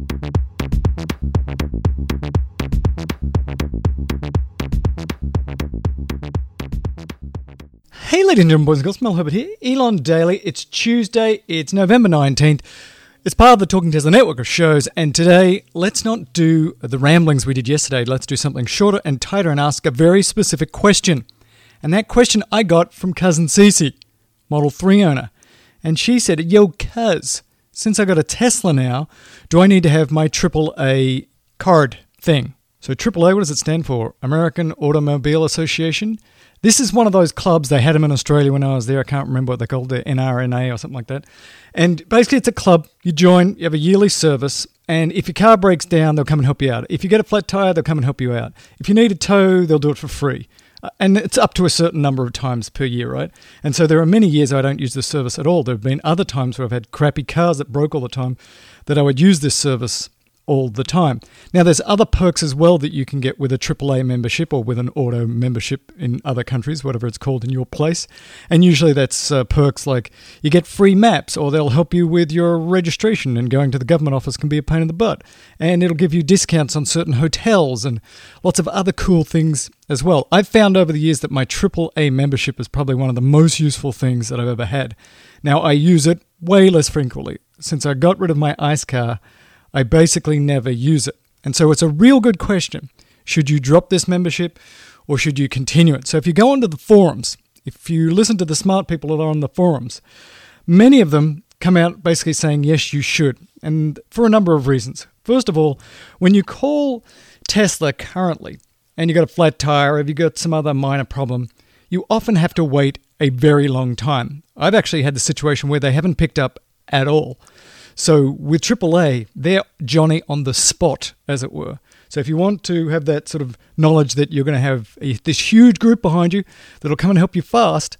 Hey, ladies and gentlemen, boys and girls, Mel Herbert here. Elon Daily. It's Tuesday. It's November 19th. It's part of the Talking Tesla network of shows, and today, let's not do the ramblings we did yesterday. Let's do something shorter and tighter and ask a very specific question. And that question I got from cousin Cece, Model 3 owner. And she said, Yo, cuz, since I got a Tesla now, do I need to have my AAA card thing? So, AAA, what does it stand for? American Automobile Association? This is one of those clubs. They had them in Australia when I was there. I can't remember what they're called, the NRMA or something like that. And basically, it's a club. You join, you have a yearly service, and if your car breaks down, they'll come and help you out. If you get a flat tire, they'll come and help you out. If you need a tow, they'll do it for free. Uh, and it's up to a certain number of times per year, right? And so there are many years I don't use this service at all. There have been other times where I've had crappy cars that broke all the time that I would use this service all the time. Now, there's other perks as well that you can get with a AAA membership or with an auto membership in other countries, whatever it's called in your place. And usually that's uh, perks like you get free maps, or they'll help you with your registration, and going to the government office can be a pain in the butt. And it'll give you discounts on certain hotels and lots of other cool things as well. I've found over the years that my AAA membership is probably one of the most useful things that I've ever had. Now, I use it way less frequently. Since I got rid of my ICE car, I basically never use it. And so it's a real good question. Should you drop this membership or should you continue it? So if you go onto the forums, if you listen to the smart people that are on the forums, many of them come out basically saying, yes, you should. And for a number of reasons. First of all, when you call Tesla currently and you've got a flat tire or you've got some other minor problem, you often have to wait a very long time. I've actually had the situation where they haven't picked up at all. So with AAA, they're Johnny on the spot, as it were. So if you want to have that sort of knowledge that you're going to have a, this huge group behind you that'll come and help you fast,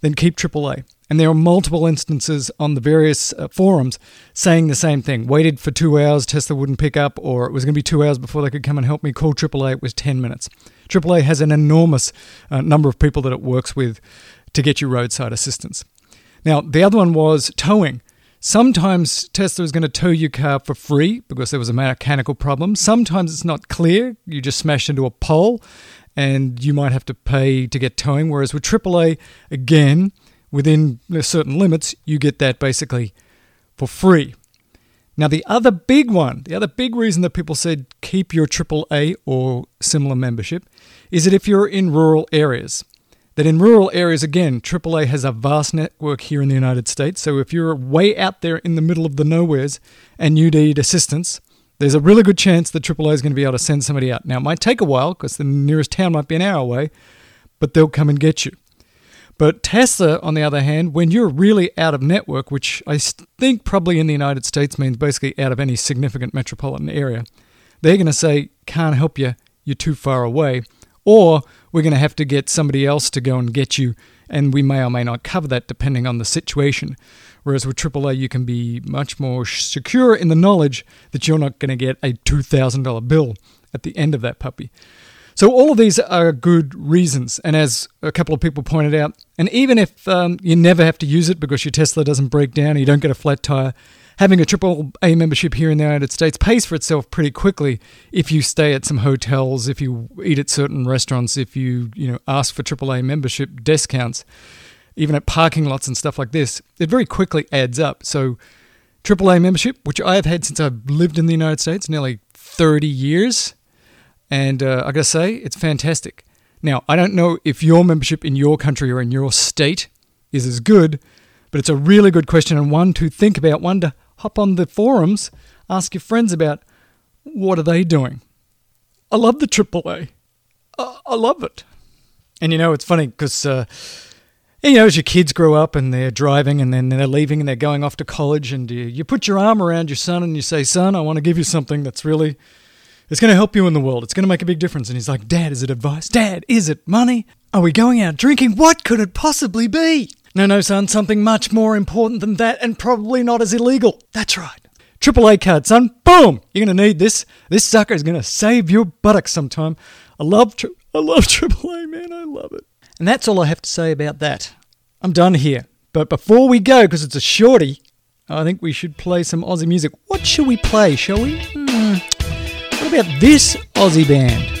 then keep AAA. And there are multiple instances on the various uh, forums saying the same thing. Waited for two hours, Tesla wouldn't pick up, or it was going to be two hours before they could come and help me. Call AAA, it was 10 minutes. AAA has an enormous uh, number of people that it works with to get you roadside assistance. Now, the other one was towing. Sometimes Tesla is going to tow your car for free because there was a mechanical problem. Sometimes it's not clear. You just smash into a pole and you might have to pay to get towing. Whereas with AAA, again, within certain limits, you get that basically for free. Now, the other big one, the other big reason that people said keep your AAA or similar membership is that if you're in rural areas, that in rural areas, again, AAA has a vast network here in the United States. So if you're way out there in the middle of the nowheres and you need assistance, there's a really good chance that AAA is going to be able to send somebody out. Now, it might take a while because the nearest town might be an hour away, but they'll come and get you. But Tesla, on the other hand, when you're really out of network, which I think probably in the United States means basically out of any significant metropolitan area, they're going to say, can't help you, you're too far away. Or we're going to have to get somebody else to go and get you, and we may or may not cover that depending on the situation. Whereas with AAA, you can be much more secure in the knowledge that you're not going to get a $2,000 bill at the end of that puppy. So, all of these are good reasons. And as a couple of people pointed out, and even if um, you never have to use it because your Tesla doesn't break down, you don't get a flat tire, having a triple A membership here in the United States pays for itself pretty quickly if you stay at some hotels, if you eat at certain restaurants, if you you know ask for triple A membership discounts, even at parking lots and stuff like this. It very quickly adds up. So AAA membership, which I have had since I've lived in the United States, nearly 30 years, and uh, I gotta say it's fantastic. Now I don't know if your membership in your country or in your state is as good, but it's a really good question and one to think about, one to hop on the forums, ask your friends about what are they doing. I love the AAA. I, I love it. And you know, it's funny because, uh, you know, as your kids grow up and they're driving and then they're leaving and they're going off to college, and you, you put your arm around your son and you say, Son, I want to give you something that's really. It's going to help you in the world. It's going to make a big difference. And he's like, Dad, is it advice? Dad, is it money? Are we going out drinking? What could it possibly be? No, no, son, something much more important than that and probably not as illegal. That's right. AAA card, son. Boom! You're going to need this. This sucker is going to save your buttocks sometime. I love, tri- I love AAA, man. I love it. And that's all I have to say about that. I'm done here. But before we go, because it's a shorty, I think we should play some Aussie music. What shall we play, shall we? Hmm. What about this Aussie band?